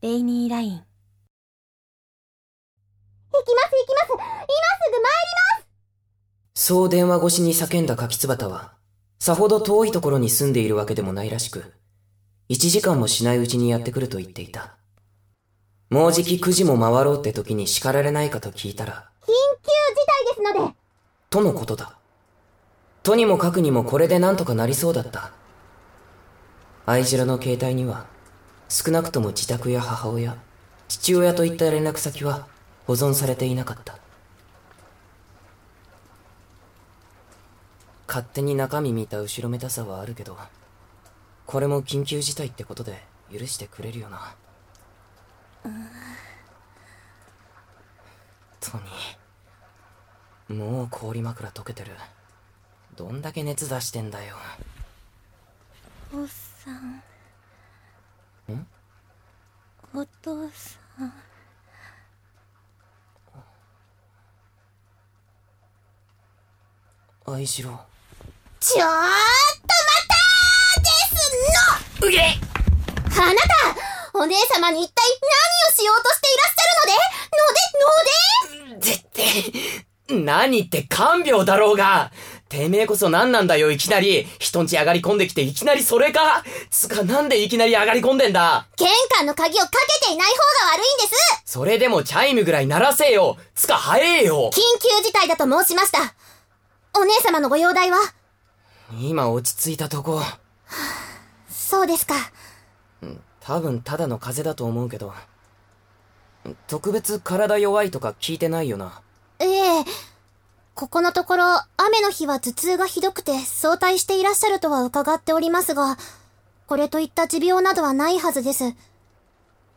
レイニーライン。行きます行きます今すぐ参りますそう電話越しに叫んだ柿椿は、さほど遠いところに住んでいるわけでもないらしく、一時間もしないうちにやってくると言っていた。もうじき9時も回ろうって時に叱られないかと聞いたら、緊急事態ですのでとのことだ。とにもかくにもこれでなんとかなりそうだった。愛ジラの携帯には、少なくとも自宅や母親、父親といった連絡先は保存されていなかった。勝手に中身見た後ろめたさはあるけど、これも緊急事態ってことで許してくれるよな。うんトニー、もう氷枕溶けてる。どんだけ熱出してんだよ。おっさん。んお父さん。愛しろ。ちょーっと待ったーですのうげあなたお姉様に一体何をしようとしていらっしゃるので？のでので？絶対、何って看病だろうが。てめえこそ何なんだよ、いきなり。人んち上がり込んできていきなりそれか？つかなんでいきなり上がり込んでんだ？玄関の鍵をかけていない方が悪いんですそれでもチャイムぐらい鳴らせよつか早えよ緊急事態だと申しましたお姉様のご容体は？今落ち着いたとこ。そうですか。多分ただの風邪だと思うけど。特別体弱いとか聞いてないよな。ええここのところ、雨の日は頭痛がひどくて早退していらっしゃるとは伺っておりますが、これといった持病などはないはずです。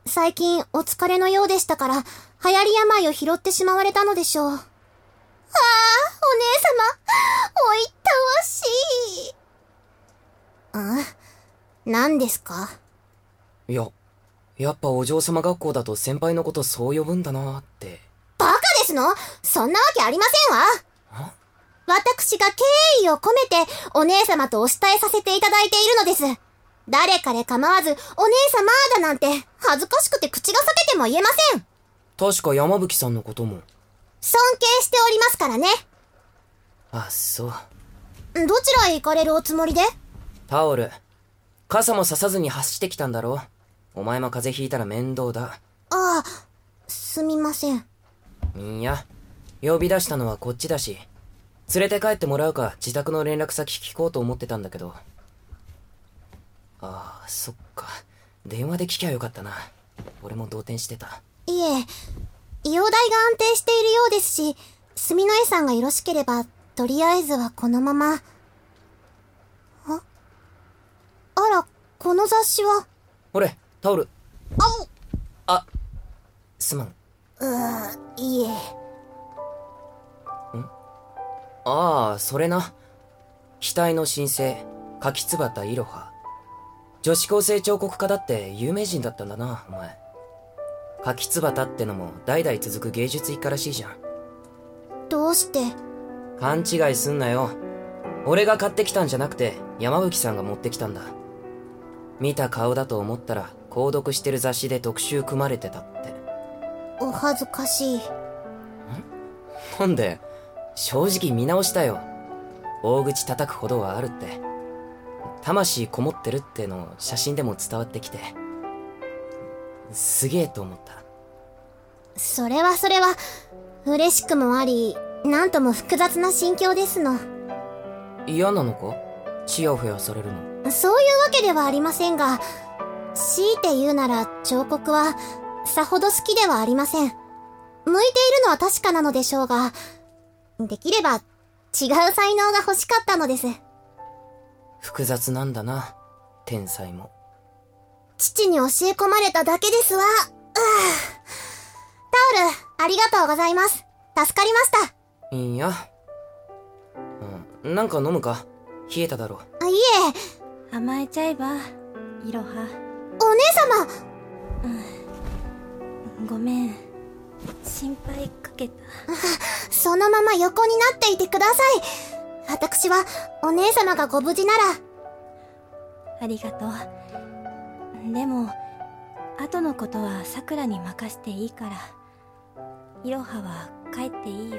最近お疲れのようでしたから、流行り病を拾ってしまわれたのでしょう。ああ、お姉様、おいたわしい。ん何ですか？いや、やっぱお嬢様学校だと先輩のことそう呼ぶんだなって。バカですの？そんなわけありませんわ私が敬意を込めてお姉様とお慕えさせていただいているのです。誰彼構わず、お姉様だなんて恥ずかしくて口が裂けても言えません。確か山吹さんのことも。尊敬しておりますからね。あ、そう。どちらへ行かれるおつもりで？タオル。傘もささずに走ってきたんだろお前も風邪ひいたら面倒だ。ああ、すみません。いや、呼び出したのはこっちだし、連れて帰ってもらうか自宅の連絡先聞こうと思ってたんだけど。ああ、そっか。電話で聞きゃよかったな。俺も動転してた。いえ、容体が安定しているようですし、住の絵さんがよろしければ、とりあえずはこのまま。ああら、この雑誌は？ほれ、タオル。ああ、すまん。うー、いえ。ああ、それな。額の新星、柿椿いろは。女子高生彫刻家だって有名人だったんだな、お前。柿椿ってのも代々続く芸術一家らしいじゃん。どうして？勘違いすんなよ。俺が買ってきたんじゃなくて、山吹さんが持ってきたんだ。見た顔だと思ったら、購読してる雑誌で特集組まれてたって。お恥ずかしい。なんで、正直見直したよ。大口叩くほどはあるって。魂こもってるっての写真でも伝わってきて。すげえと思った。それはそれは、嬉しくもあり、なんとも複雑な心境ですの。嫌なのか？チヤホヤされるの。そういうわけではありませんが、強いて言うなら彫刻は、さほど好きではありません。向いているのは確かなのでしょうが、できれば違う才能が欲しかったのです。複雑なんだな。天才も。父に教え込まれただけですわ。タオル、ありがとうございます。助かりました。いいや。うん、なんか飲むか？冷えただろ。あいえ、甘えちゃえば、いろは。お姉様ごめん。心配かけた。そのまま横になっていてください。私は、お姉様がご無事なら、ありがとう。でも、後のことはさくらに任していいからいろはは帰っていいよ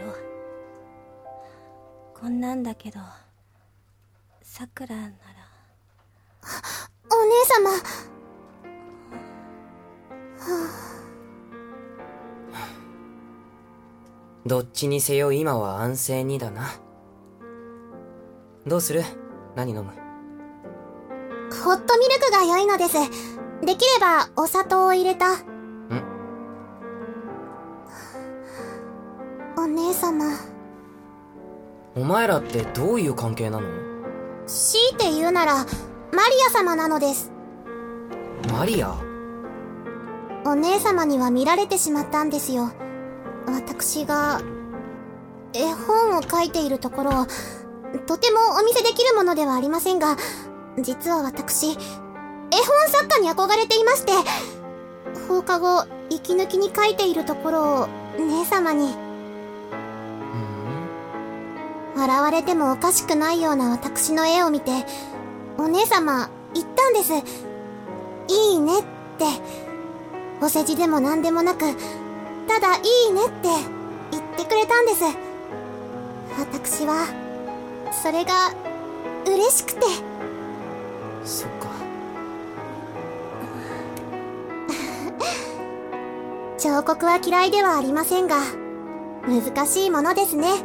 こんなんだけどさくらなら お姉様。どっちにせよ今は安静にだな。どうする？何飲む？ホットミルクが良いのです。できれば、お砂糖を入れた。お姉様。お前らってどういう関係なの？強いて言うなら、マリア様なのです。マリア？お姉様には見られてしまったんですよ。私が、絵本を書いているところ、とてもお見せできるものではありませんが、実は私、絵本作家に憧れていまして、放課後、息抜きに書いているところを、姉様に、笑われてもおかしくないような私の絵を見て、お姉様、言ったんです。いいねって。お世辞でも何でもなく、ただいいねって言ってくれたんです。私は、それが、嬉しくて。そっか。彫刻は嫌いではありませんが、難しいものですね。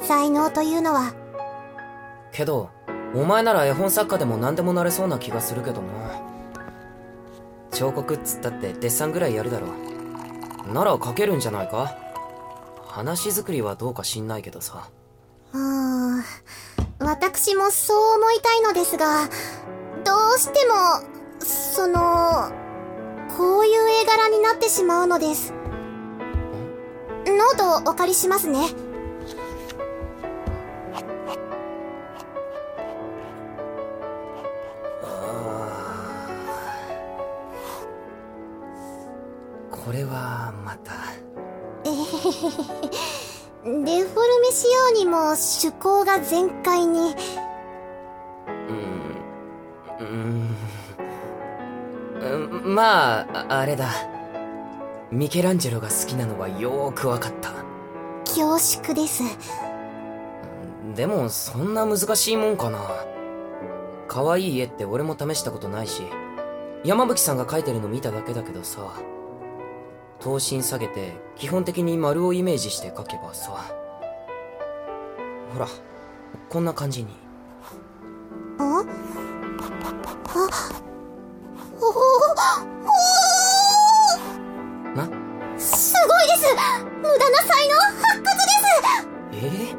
才能というのは。けど、お前なら絵本作家でも何でもなれそうな気がするけどな。彫刻っつったってデッサンぐらいやるだろ。なら描けるんじゃないか？話作りはどうか知んないけどさ。うーん。私もそう思いたいのですが、どうしても、その、こういう絵柄になってしまうのです。ノートお借りしますね。これは、また。デフォルメ仕様にも趣向が全開に。うーん。うんまあ、ああれだ。ミケランジェロが好きなのはよーくわかった。恐縮です。でも、そんな難しいもんかな。可愛い絵って俺も試したことないし、山吹さんが描いてるの見ただけだけどさ、頭身下げて、基本的に丸をイメージして描けばさ、ほら、こんな感じに。あ？あ？おおおな？すごいです！無駄な才能発掘えー、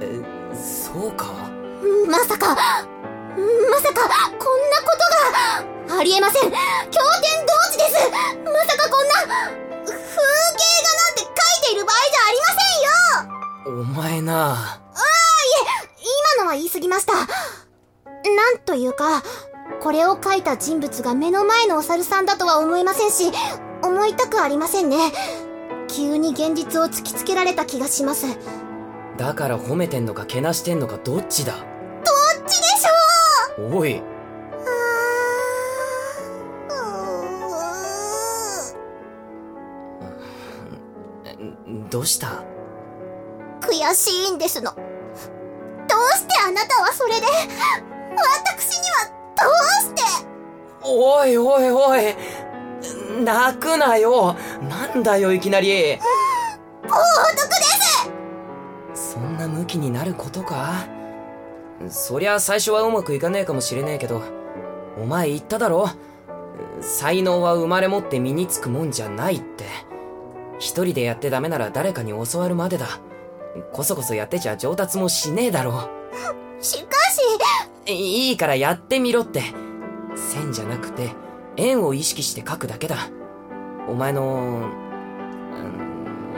え、そうか？ですまさか、まさか、こんなことが、ありえません。経典同時です。まさかこんな、風景画なんて描いている場合じゃありませんよ。お前な。今のは言い過ぎました。なんというか、これを描いた人物が目の前のお猿さんだとは思えませんし、思いたくありませんね。急に現実を突きつけられた気がします。どっだから褒めてんのかけなしてんのかどっちだ？ちでしょおい、どうした？悔しいんですの。どうしてあなたはそれで、私にはどうして？おいおいおい。泣くなよ。なんだよいきなり。冒涜です。そんなムキになることか？そりゃ最初はうまくいかねえかもしれねえけど、お前言っただろ？才能は生まれ持って身につくもんじゃないって。一人でやってダメなら誰かに教わるまでだ。こそこそやってちゃ上達もしねえだろ。しかし、いいからやってみろって。線じゃなくて、円を意識して書くだけだ。お前の、う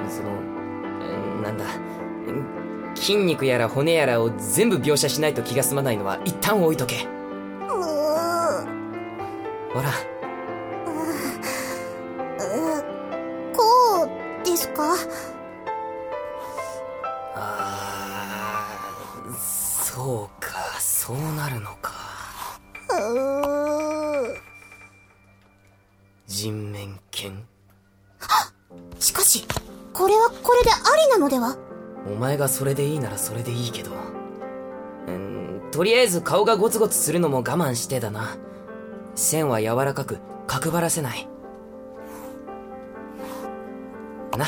ん、その、うんなんだ、筋肉やら骨やらを全部描写しないと気が済まないのは一旦置いとけ。ほら、ですか？あー、そうか、そうなるのか。うー人面犬？しかし、これはこれでありなのでは？お前がそれでいいならそれでいいけど。うんとりあえず顔がゴツゴツするのも我慢してだな。線は柔らかく角張らせないな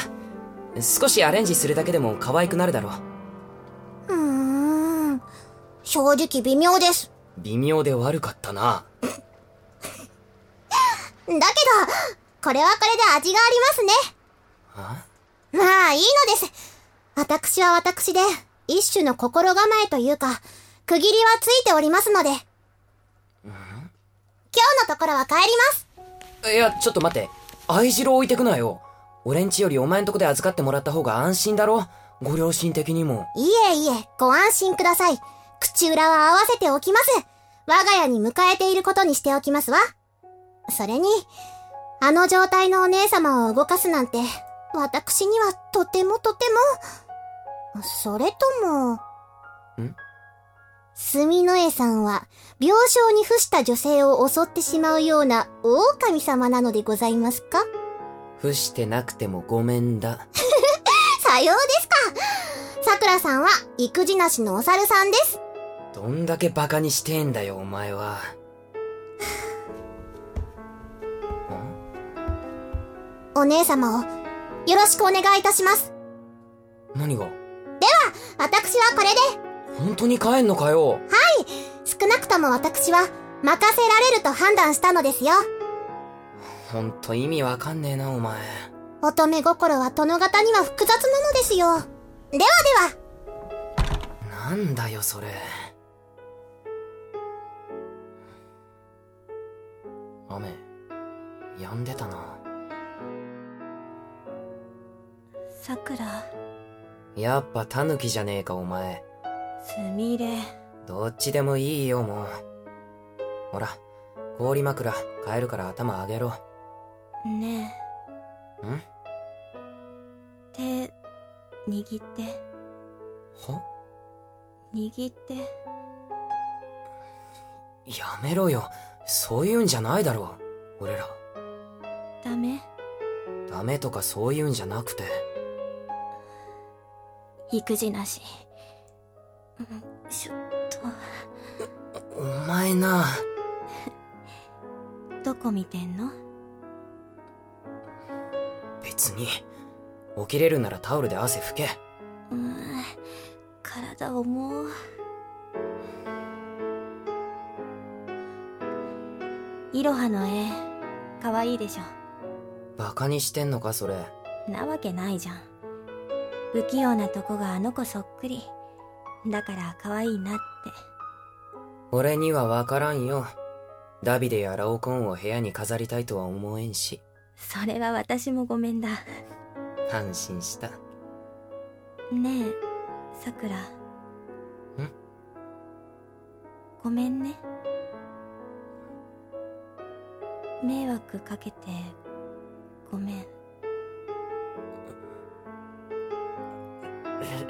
少しアレンジするだけでも可愛くなるだろうーん。正直微妙です。微妙で悪かったな だけど、これはこれで味がありますね。あ？まあ、いいのです。私は私で、一種の心構えというか、区切りはついておりますので。今日のところは帰ります。いやちょっと待って愛汁置いてくなよ俺んちよりお前んとこで預かってもらった方が安心だろ？ご両親的にもいえいえ、ご安心ください。口裏は合わせておきます。我が家に迎えていることにしておきますわ。それに、あの状態のお姉様を動かすなんて、私にはとてもとても。それとも、ん？住の江さんは、病床に伏した女性を襲ってしまうような狼様なのでございますか？伏してなくてもごめんだ さようですか。桜さんは、育児なしのお猿さんです。どんだけバカにしてんだよお前はお姉様を、よろしくお願いいたします。何が？私はこれで、本当に帰んのかよ？少なくとも私は、任せられると判断したのですよ。ほんと意味わかんねえなお前。乙女心は殿方には複雑なのですよ。ではでは、なんだよそれ。雨止んでたな。さくらやっぱタヌキじゃねえかお前。すみれ。どっちでもいいよもう。ほら氷枕変えるから頭上げろねんえ？手握って。は？握って。やめろよ。そういうんじゃないだろ俺ら。ダメ。ダメとかそういうんじゃなくて。育児なし。うんちょっお前な。と どこ見てんの？別に。起きれるならタオルで汗拭け。うん体重ういろはの絵かわいいでしょ。バカにしてんのかそれ。なわけないじゃん。不器用なとこがあの子そっくり。だから可愛いなって。俺には分からんよ。ダビデやラオコンを部屋に飾りたいとは思えんしそれは私もごめんだ。安心した？ねえさくら。ん？ごめんね。迷惑かけてごめん。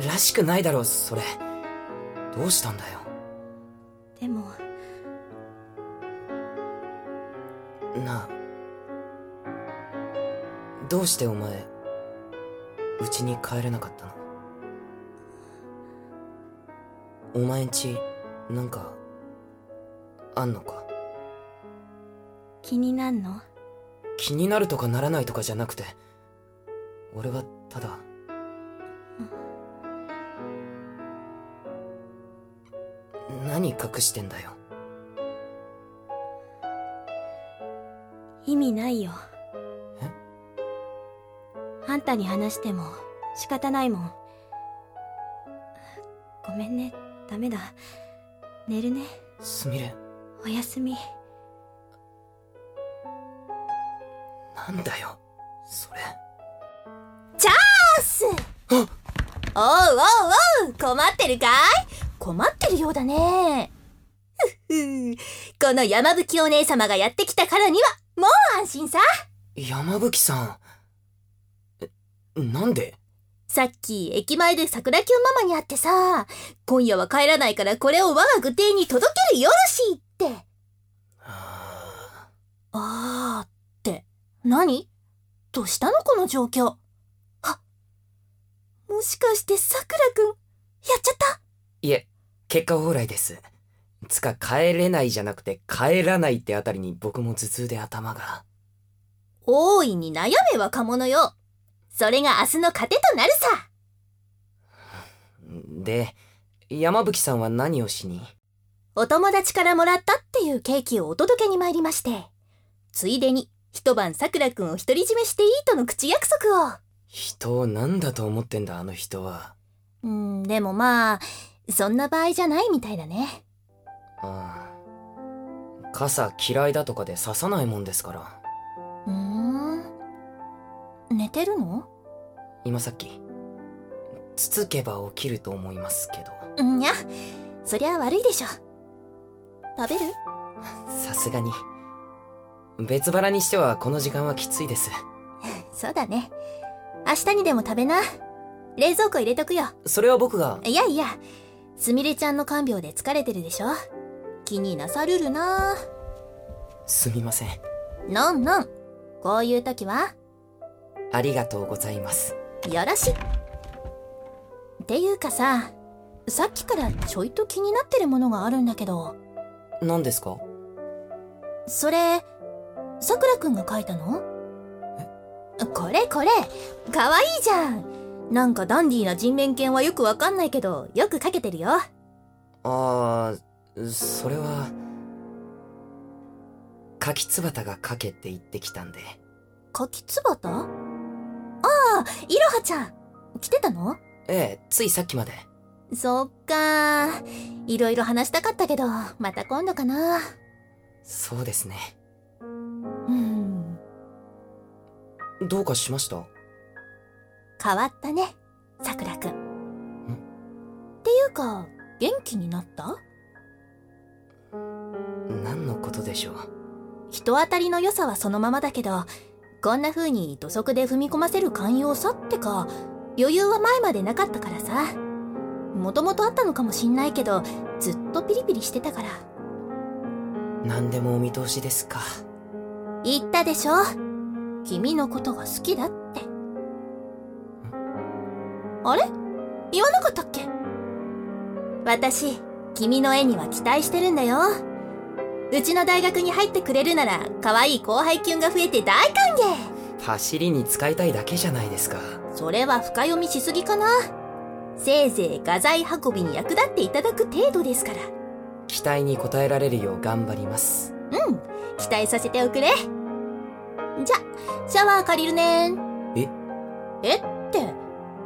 ららしくないだろそれ。どうしたんだよ？でも。なあどうしてお前うちに帰れなかったの？お前んちなんかあんのか？気になんの？気になるとかならないとかじゃなくて俺はただ何隠してんだよ？意味ないよ。えあんたに話しても仕方ないもんごめんねダメだ寝るねすみれおやすみなんだよそれおうおうおう困ってるかい困ってるようだね。ふふこの山吹お姉様がやってきたからには、もう安心さ。山吹さんなんで？さっき駅前で桜キュンママに会ってさ、今夜は帰らないからこれを我が具邸に届けるよろしいって。ああーって、何？どうしたのこの状況？あ、もしかしてさくん、やっちゃった？いえ、結果オーライです。つか帰れないじゃなくて帰らないってあたりに僕も頭痛で頭が。大いに悩め若者よ。それが明日の糧となるさ。で、山吹さんは何をしに？お友達からもらったっていうケーキをお届けに参りまして、ついでに一晩さくらくんを独り占めしていいとの口約束を。人を何だと思ってんだあの人は。うん、でもまあ、そんな場合じゃないみたいだね。ああ。傘嫌いだとかで刺さないもんですから。うーん。寝てるの？今さっき、つつけば起きると思いますけど。うんや、そりゃ悪いでしょ。食べる？さすがに。別腹にしてはこの時間はきついです。そうだね。明日にでも食べな。冷蔵庫入れとくよ。それは僕が、いやいや、すみれちゃんの看病で疲れてるでしょ気になさるるな。すみません。のんのん。こういう時は、ありがとうございます。よろし。っていうかさ、さっきからちょいと気になってるものがあるんだけど、何ですか？それ、さくらくんが書いたの？これこれ、かわいいじゃん。なんかダンディーな人面犬はよくわかんないけど、よく書けてるよ。ああ、それは、柿つばたが書けって言ってきたんで。柿つばた？いろはちゃん。来てたの？ええ、ついさっきまで。そっか。いろいろ話したかったけど、また今度かな。そうですね。うん。どうかしました？変わったね、さくらくん。っていうか、元気になった？何のことでしょう人当たりの良さはそのままだけど、こんな風に土足で踏み込ませる寛容さってか、余裕は前までなかったからさ。もともとあったのかもしんないけど、ずっとピリピリしてたから。何でもお見通しですか。言ったでしょ君のことが好きだって。あれ？言わなかったっけ？私、君の絵には期待してるんだよ。うちの大学に入ってくれるなら、可愛い後輩キュンが増えて大歓迎走りに使いたいだけじゃないですか。それは深読みしすぎかなせいぜい画材運びに役立っていただく程度ですから。期待に応えられるよう頑張ります。うん、期待させておくれ。じゃ、シャワー借りるねえ？えって、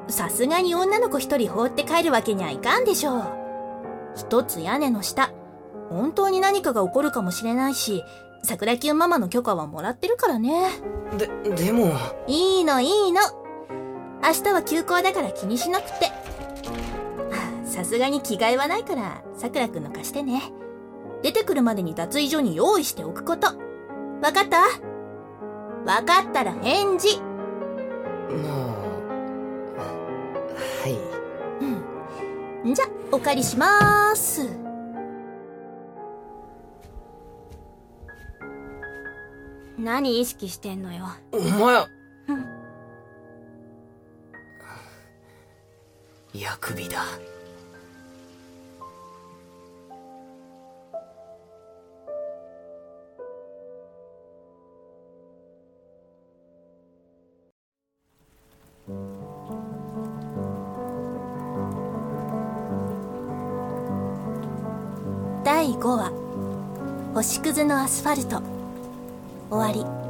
さすがに女の子一人放って帰るわけにはいかんでしょう。一つ屋根の下、本当に何かが起こるかもしれないし、桜キュンママの許可はもらってるからね。で、でも、いいのいいの。明日は休校だから気にしなくて。はあさすがに着替えはないから、さくんの貸してね。出てくるまでに脱衣所に用意しておくこと。わかった？わかったら返事。まあ、はい。んじゃ、お借りしまーす。何意識してんのよお前、やくびだ。第5話、星屑のアスファルト。終わり。